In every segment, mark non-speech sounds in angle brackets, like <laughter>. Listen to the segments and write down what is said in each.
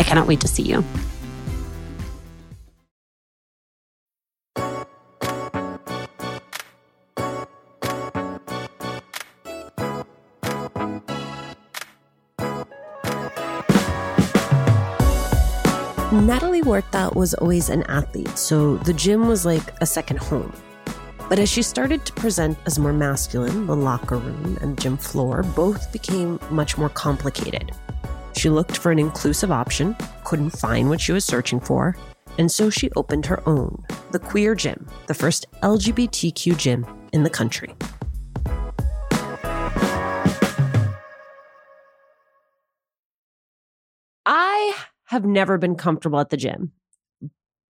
I cannot wait to see you. Nathalie Huerta was always an athlete, so the gym was like a second home. But as she started to present as more masculine, the locker room and gym floor both became much more complicated. She looked for an inclusive option, couldn't find what she was searching for, and so she opened her own, the Queer Gym, the first LGBTQ gym in the country. I have never been comfortable at the gym.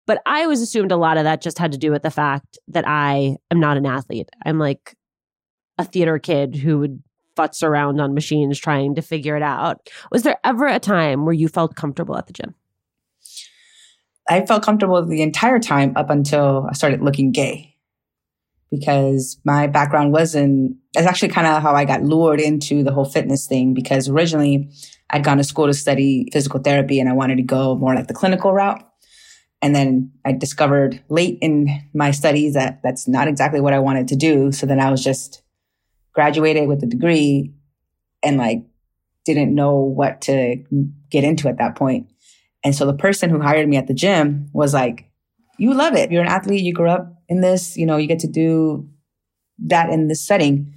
But I always assumed a lot of that just had to do with the fact that I am not an athlete. I'm like a theater kid who would futz around on machines trying to figure it out. Was there ever a time where you felt comfortable at the gym? I felt comfortable the entire time up until I started looking gay because my background was in, that's actually kind of how I got lured into the whole fitness thing because originally I'd gone to school to study physical therapy and I wanted to go more like the clinical route. And then I discovered late in my studies that that's not exactly what I wanted to do. So then I was just graduated with a degree and like didn't know what to get into at that point. And so the person who hired me at the gym was like, you love it. You're an athlete. You grew up in this, you know, you get to do that in this setting.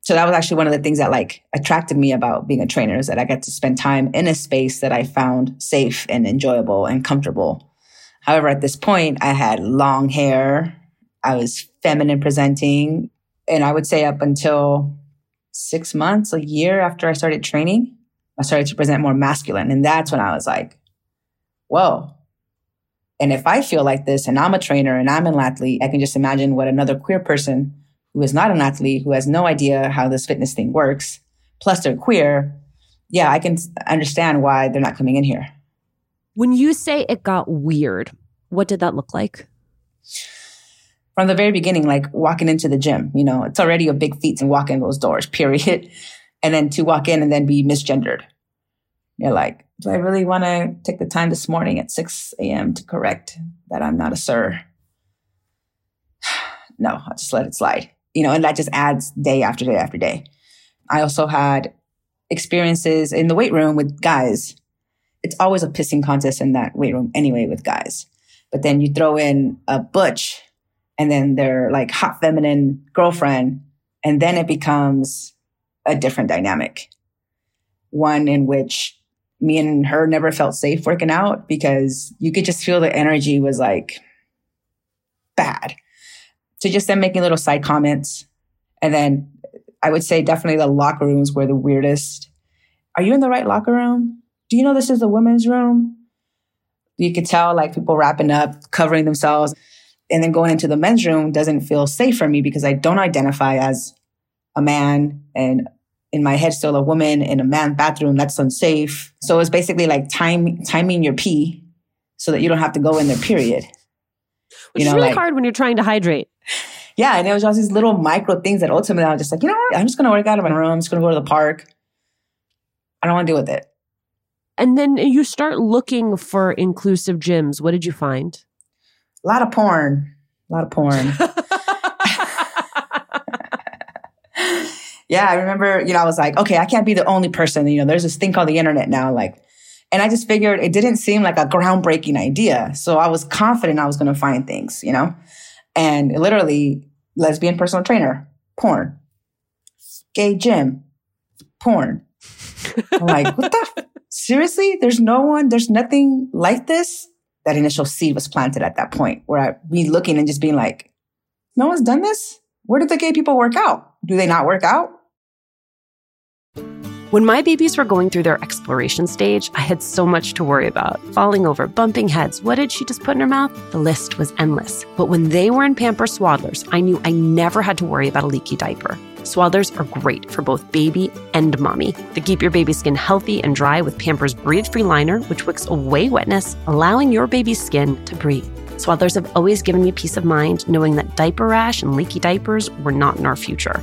So that was actually one of the things that like attracted me about being a trainer is that I got to spend time in a space that I found safe and enjoyable and comfortable. However, at this point, I had long hair. I was feminine presenting. And I would say up until six months, a year after I started training, I started to present more masculine. And that's when I was like, whoa. And if I feel like this and I'm a trainer and I'm an athlete, I can just imagine what another queer person who is not an athlete, who has no idea how this fitness thing works, plus they're queer, yeah, I can understand why they're not coming in here. When you say it got weird, what did that look like? From the very beginning, like walking into the gym, you know, it's already a big feat to walk in those doors, <laughs> period. And then to walk in and then be misgendered. You're like, do I really want to take the time this morning at 6 a.m. to correct that I'm not a sir? <sighs> no, I'll just let it slide. You know, and that just adds day after day after day. I also had experiences in the weight room with guys. It's always a pissing contest in that weight room anyway with guys. But then you throw in a butch and then their like hot feminine girlfriend. And then it becomes a different dynamic. One in which me and her never felt safe working out because you could just feel the energy was like bad. So just them making little side comments. And then I would say definitely the locker rooms were the weirdest. Are you in the right locker room? Do you know this is the women's room? You could tell like people wrapping up, covering themselves. And then going into the men's room doesn't feel safe for me because I don't identify as a man and in my head still a woman in a man bathroom. That's unsafe. So it's basically like time timing your pee so that you don't have to go in there, period. Which you know, is really like, hard when you're trying to hydrate. Yeah. And it was just these little micro things that ultimately I was just like, you know what? I'm just going to work out of my room. I'm just going to go to the park. I don't want to deal with it. And then you start looking for inclusive gyms. What did you find? A lot of porn. A lot of porn. <laughs> yeah, I remember, you know, I was like, okay, I can't be the only person. You know, there's this thing called the internet now. Like, and I just figured it didn't seem like a groundbreaking idea. So I was confident I was going to find things, you know, and literally lesbian personal trainer, porn, gay gym, porn. I'm like, what the? Seriously? There's no one, there's nothing like this? That initial seed was planted at that point where I be looking and just being like, no one's done this? Where did the gay people work out? Do they not work out? When my babies were going through their exploration stage, I had so much to worry about falling over, bumping heads. What did she just put in her mouth? The list was endless. But when they were in Pamper Swaddlers, I knew I never had to worry about a leaky diaper. Swaddlers are great for both baby and mommy. They keep your baby's skin healthy and dry with Pampers Breathe Free Liner, which wicks away wetness, allowing your baby's skin to breathe. Swaddlers have always given me peace of mind knowing that diaper rash and leaky diapers were not in our future.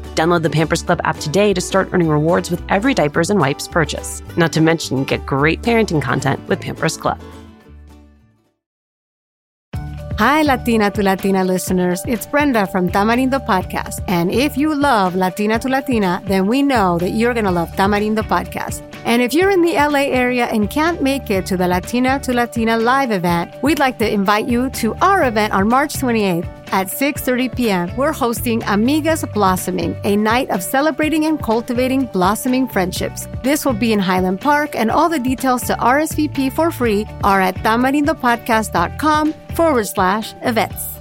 Download the Pampers Club app today to start earning rewards with every diapers and wipes purchase. Not to mention, get great parenting content with Pampers Club. Hi, Latina to Latina listeners. It's Brenda from Tamarindo Podcast. And if you love Latina to Latina, then we know that you're going to love Tamarindo Podcast. And if you're in the LA area and can't make it to the Latina to Latina live event, we'd like to invite you to our event on March 28th at 6:30 p.m. We're hosting Amigas Blossoming, a night of celebrating and cultivating blossoming friendships. This will be in Highland Park, and all the details to RSVP for free are at tamarindopodcast.com forward slash events.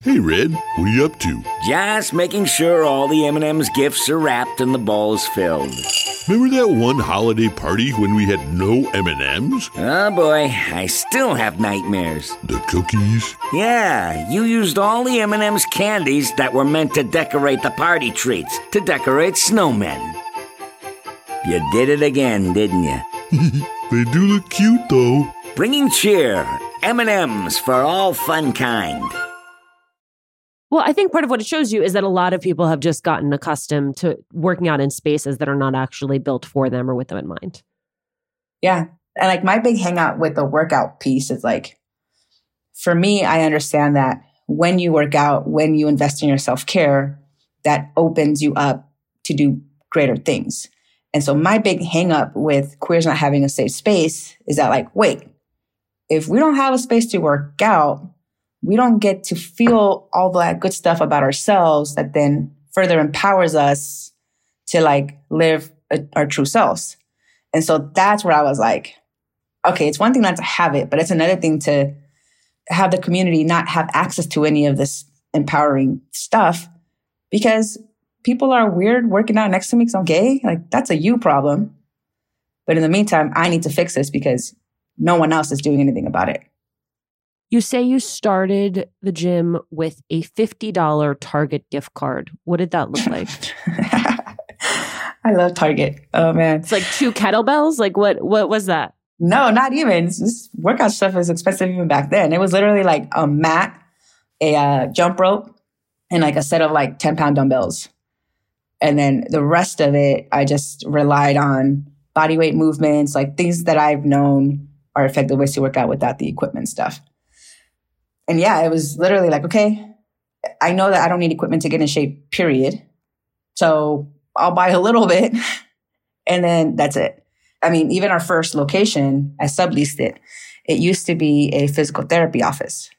Hey, Red, what are you up to? Just making sure all the M&M's gifts are wrapped and the ball's filled. Remember that one holiday party when we had no M&Ms? Oh boy, I still have nightmares. The cookies? Yeah, you used all the M&M's candies that were meant to decorate the party treats, to decorate snowmen. You did it again, didn't you? <laughs> they do look cute though. Bringing cheer, M&M's for all fun kind. Well, I think part of what it shows you is that a lot of people have just gotten accustomed to working out in spaces that are not actually built for them or with them in mind. Yeah. And like my big hangout with the workout piece is like, for me, I understand that when you work out, when you invest in your self care, that opens you up to do greater things. And so my big hangup with queers not having a safe space is that like, wait, if we don't have a space to work out, we don't get to feel all that good stuff about ourselves that then further empowers us to like live a, our true selves. And so that's where I was like, okay, it's one thing not to have it, but it's another thing to have the community not have access to any of this empowering stuff because people are weird working out next to me because I'm gay. Like that's a you problem. But in the meantime, I need to fix this because no one else is doing anything about it. You say you started the gym with a $50 Target gift card. What did that look like? <laughs> I love Target. Oh man. It's like two kettlebells? Like what what was that? No, not even. This workout stuff was expensive even back then. It was literally like a mat, a uh, jump rope, and like a set of like 10 pound dumbbells. And then the rest of it, I just relied on body weight movements, like things that I've known are effective ways to work out without the equipment stuff and yeah, it was literally like, okay, I know that I don't need equipment to get in shape, period. So I'll buy a little bit <laughs> and then that's it. I mean, even our first location, I subleased it. It used to be a physical therapy office.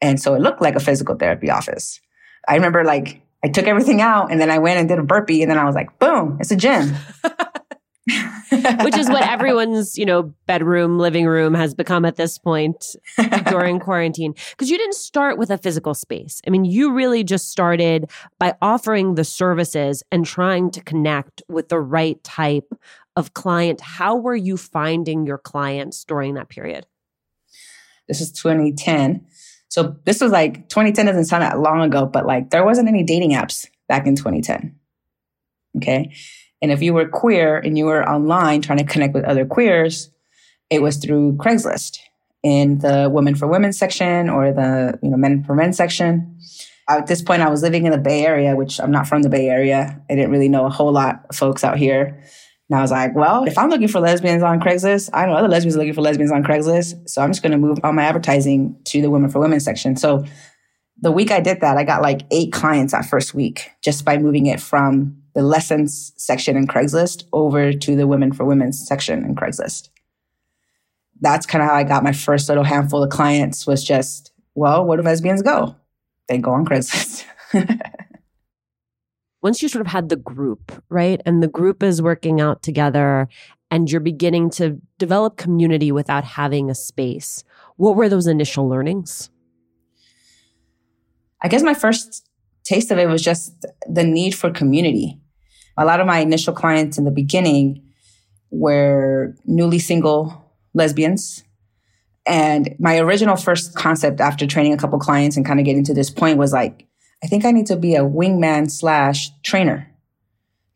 And so it looked like a physical therapy office. I remember like I took everything out and then I went and did a burpee and then I was like, boom, it's a gym. <laughs> Which is what everyone's, you know, bedroom, living room has become at this point <laughs> during quarantine. Because you didn't start with a physical space. I mean, you really just started by offering the services and trying to connect with the right type of client. How were you finding your clients during that period? This is 2010. So this was like 2010 doesn't sound that long ago, but like there wasn't any dating apps back in 2010. Okay. And if you were queer and you were online trying to connect with other queers, it was through Craigslist in the women for women section or the, you know, men for men section. At this point, I was living in the Bay Area, which I'm not from the Bay Area. I didn't really know a whole lot of folks out here. And I was like, well, if I'm looking for lesbians on Craigslist, I know other lesbians are looking for lesbians on Craigslist. So I'm just going to move all my advertising to the women for women section. So the week I did that, I got like eight clients that first week just by moving it from the lessons section in Craigslist over to the women for women section in Craigslist. That's kind of how I got my first little handful of clients was just, well, where do lesbians go? They go on Craigslist. <laughs> Once you sort of had the group, right? And the group is working out together and you're beginning to develop community without having a space. What were those initial learnings? I guess my first taste of it was just the need for community. A lot of my initial clients in the beginning were newly single lesbians. And my original first concept after training a couple clients and kind of getting to this point was like, I think I need to be a wingman slash trainer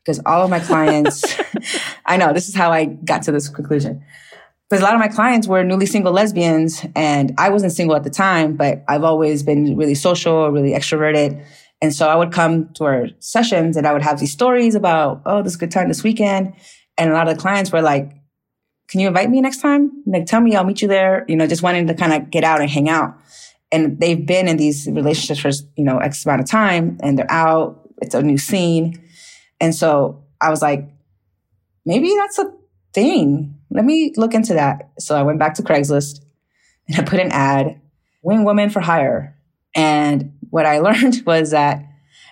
because all of my clients, <laughs> <laughs> I know this is how I got to this conclusion. Because a lot of my clients were newly single lesbians and I wasn't single at the time, but I've always been really social, really extroverted. And so I would come to our sessions and I would have these stories about, oh, this good time this weekend. And a lot of the clients were like, can you invite me next time? Like, tell me, I'll meet you there. You know, just wanting to kind of get out and hang out. And they've been in these relationships for, you know, X amount of time and they're out. It's a new scene. And so I was like, maybe that's a thing. Let me look into that. So I went back to Craigslist and I put an ad, wing woman for hire. And what I <laughs> learned was that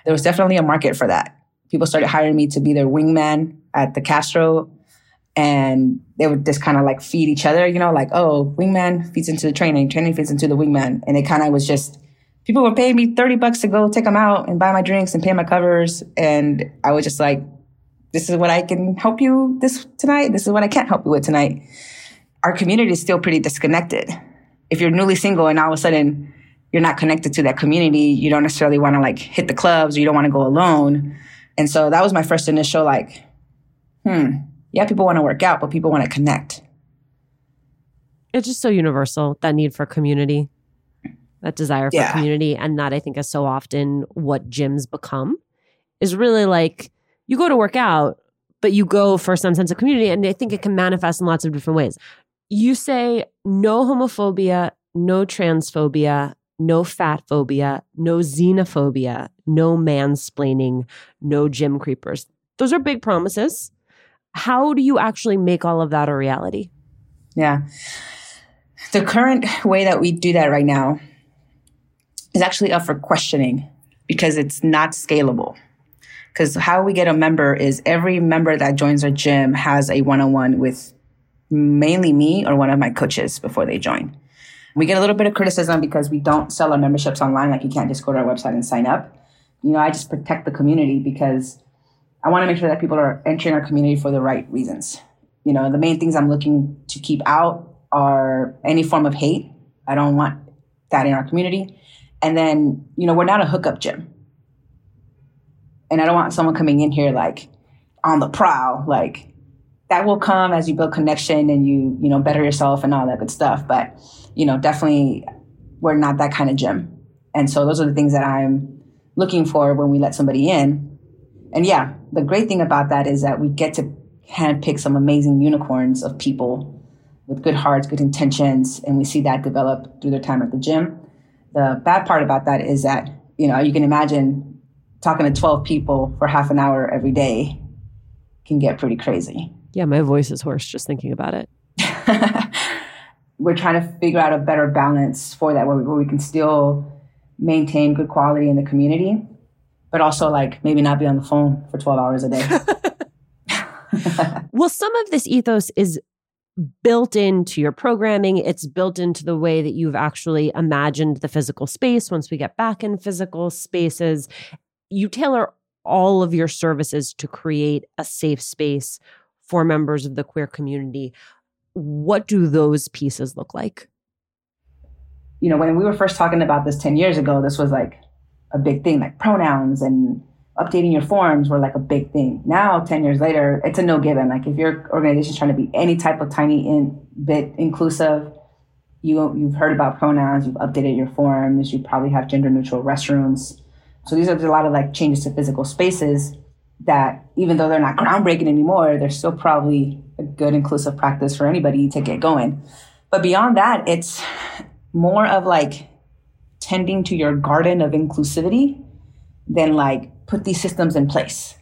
there was definitely a market for that. People started hiring me to be their wingman at the Castro and they would just kind of like feed each other, you know, like, oh, wingman feeds into the training, training feeds into the wingman. And it kind of was just, people were paying me 30 bucks to go take them out and buy my drinks and pay my covers. And I was just like, this is what I can help you this tonight. This is what I can't help you with tonight. Our community is still pretty disconnected. If you're newly single and all of a sudden you're not connected to that community, you don't necessarily want to like hit the clubs or you don't want to go alone. And so that was my first initial like, hmm, yeah, people want to work out, but people want to connect. It's just so universal that need for community, that desire for yeah. community. And that I think is so often what gyms become is really like you go to work out, but you go for some sense of community. And I think it can manifest in lots of different ways. You say no homophobia, no transphobia, no fat phobia, no xenophobia, no mansplaining, no gym creepers. Those are big promises. How do you actually make all of that a reality? Yeah. The current way that we do that right now is actually up for questioning because it's not scalable. Because how we get a member is every member that joins our gym has a one on one with mainly me or one of my coaches before they join. We get a little bit of criticism because we don't sell our memberships online. Like you can't just go to our website and sign up. You know, I just protect the community because I want to make sure that people are entering our community for the right reasons. You know, the main things I'm looking to keep out are any form of hate. I don't want that in our community. And then, you know, we're not a hookup gym and I don't want someone coming in here like on the prowl. Like that will come as you build connection and you, you know, better yourself and all that good stuff. But, you know, definitely we're not that kind of gym. And so those are the things that I'm looking for when we let somebody in. And yeah, the great thing about that is that we get to handpick some amazing unicorns of people with good hearts, good intentions, and we see that develop through their time at the gym. The bad part about that is that, you know, you can imagine talking to 12 people for half an hour every day can get pretty crazy. Yeah, my voice is hoarse just thinking about it. <laughs> we're trying to figure out a better balance for that where we, where we can still maintain good quality in the community, but also like maybe not be on the phone for 12 hours a day. <laughs> <laughs> well, some of this ethos is built into your programming. It's built into the way that you've actually imagined the physical space. Once we get back in physical spaces, you tailor all of your services to create a safe space for members of the queer community. What do those pieces look like? You know, when we were first talking about this 10 years ago, this was like a big thing, like pronouns and updating your forms were like a big thing. Now, 10 years later, it's a no given. Like if your organization is trying to be any type of tiny in, bit inclusive, you, you've heard about pronouns, you've updated your forms, you probably have gender neutral restrooms. So these are a lot of like changes to physical spaces that even though they're not groundbreaking anymore, they're still probably a good inclusive practice for anybody to get going. But beyond that, it's more of like tending to your garden of inclusivity than like put these systems in place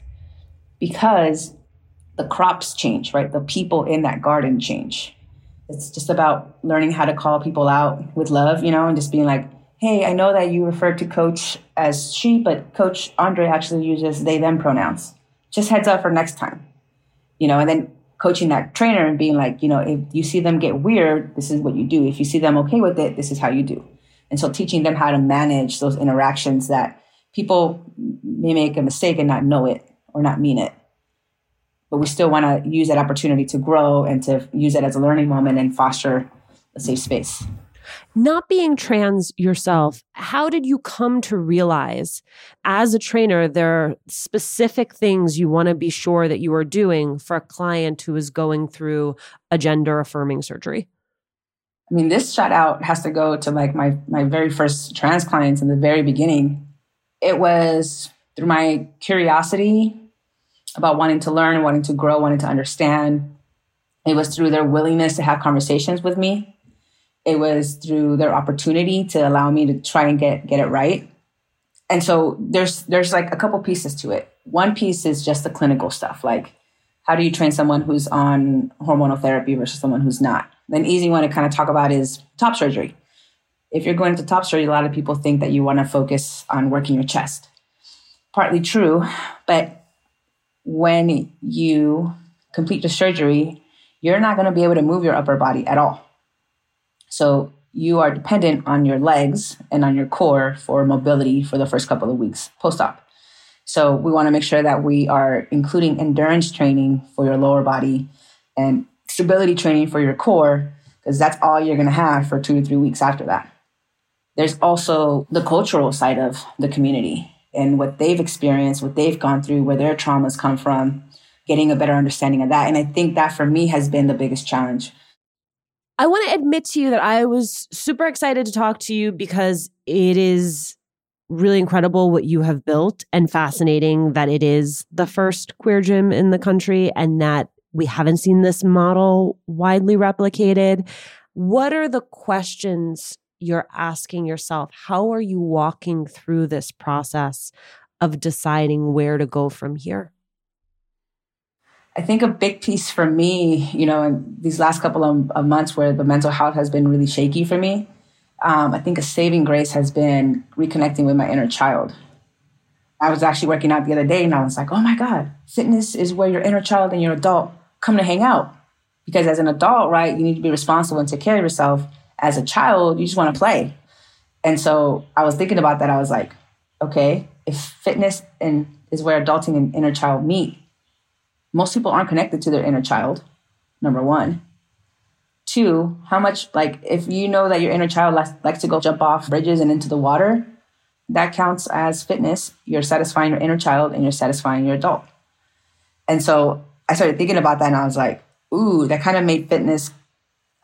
because the crops change, right? The people in that garden change. It's just about learning how to call people out with love, you know, and just being like, hey, I know that you refer to coach as she, but coach Andre actually uses they them pronouns. Just heads up for next time. You know, and then coaching that trainer and being like, you know, if you see them get weird, this is what you do. If you see them okay with it, this is how you do. And so teaching them how to manage those interactions that people may make a mistake and not know it or not mean it. But we still want to use that opportunity to grow and to use it as a learning moment and foster a safe space. Not being trans yourself, how did you come to realize as a trainer there are specific things you want to be sure that you are doing for a client who is going through a gender affirming surgery? I mean, this shout out has to go to like my my very first trans clients in the very beginning it was through my curiosity about wanting to learn, wanting to grow, wanting to understand. It was through their willingness to have conversations with me. It was through their opportunity to allow me to try and get get it right. And so there's there's like a couple pieces to it. One piece is just the clinical stuff, like how do you train someone who's on hormonal therapy versus someone who's not? An easy one to kind of talk about is top surgery if you're going to top surgery, a lot of people think that you want to focus on working your chest. Partly true, but when you complete the surgery, you're not going to be able to move your upper body at all. So you are dependent on your legs and on your core for mobility for the first couple of weeks post op. So we want to make sure that we are including endurance training for your lower body and stability training for your core, because that's all you're going to have for two to three weeks after that. There's also the cultural side of the community and what they've experienced, what they've gone through, where their traumas come from, getting a better understanding of that. And I think that for me has been the biggest challenge. I want to admit to you that I was super excited to talk to you because it is really incredible what you have built and fascinating that it is the first queer gym in the country and that we haven't seen this model widely replicated. What are the questions you're asking yourself, how are you walking through this process of deciding where to go from here? I think a big piece for me, you know, in these last couple of, of months where the mental health has been really shaky for me, um, I think a saving grace has been reconnecting with my inner child. I was actually working out the other day and I was like, oh my God, fitness is where your inner child and your adult come to hang out. Because as an adult, right, you need to be responsible and take care of yourself as a child, you just want to play. And so I was thinking about that. I was like, okay, if fitness and is where adulting and inner child meet, most people aren't connected to their inner child. Number one. Two, how much like if you know that your inner child likes, likes to go jump off bridges and into the water, that counts as fitness. You're satisfying your inner child and you're satisfying your adult. And so I started thinking about that and I was like, ooh, that kind of made fitness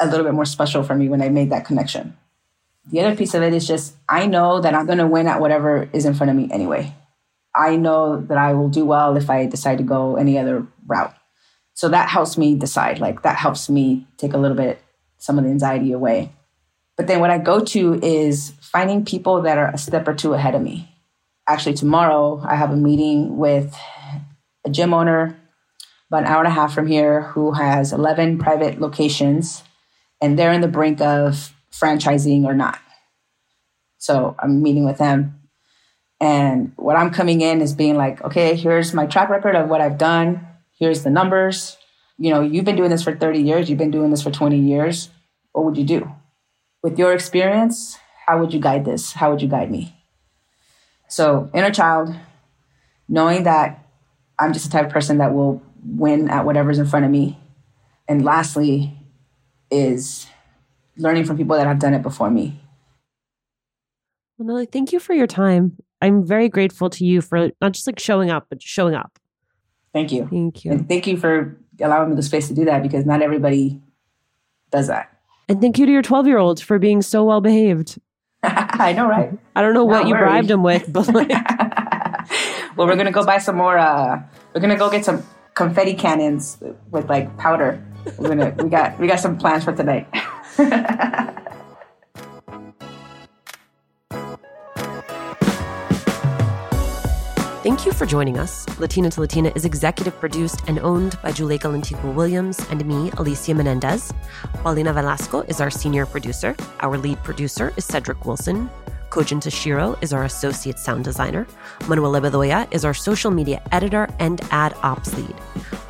a little bit more special for me when I made that connection. The other piece of it is just I know that I'm going to win at whatever is in front of me anyway. I know that I will do well if I decide to go any other route. So that helps me decide. Like that helps me take a little bit some of the anxiety away. But then what I go to is finding people that are a step or two ahead of me. Actually, tomorrow I have a meeting with a gym owner about an hour and a half from here who has 11 private locations and they're in the brink of franchising or not. So I'm meeting with them. And what I'm coming in is being like, okay, here's my track record of what I've done. Here's the numbers. You know, you've been doing this for 30 years, you've been doing this for 20 years. What would you do? With your experience, how would you guide this? How would you guide me? So, inner child, knowing that I'm just the type of person that will win at whatever's in front of me. And lastly, is learning from people that have done it before me. Well, Nelly, thank you for your time. I'm very grateful to you for not just like showing up, but showing up. Thank you. Thank you. And thank you for allowing me the space to do that because not everybody does that. And thank you to your 12 year old for being so well behaved. <laughs> I know, right? I don't know Not what you worried. bribed him with, but like, <laughs> well, we're gonna go buy some more. Uh, we're gonna go get some confetti cannons with like powder. We're gonna we got we got some plans for tonight. <laughs> Thank you for joining us. Latina to Latina is executive produced and owned by Juleyka Lantigua Williams and me, Alicia Menendez. Paulina Velasco is our senior producer. Our lead producer is Cedric Wilson. Kojin Tashiro is our associate sound designer. Manuela Bedoya is our social media editor and ad ops lead.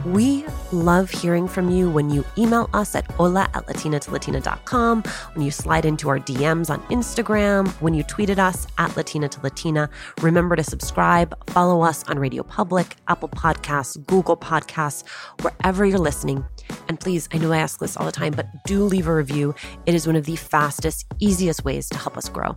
We love hearing from you when you email us at hola at latinatolatina.com, when you slide into our DMs on Instagram, when you tweeted us at Latina to Latina. Remember to subscribe, follow us on Radio Public, Apple Podcasts, Google Podcasts, wherever you're listening. And please, I know I ask this all the time, but do leave a review. It is one of the fastest, easiest ways to help us grow.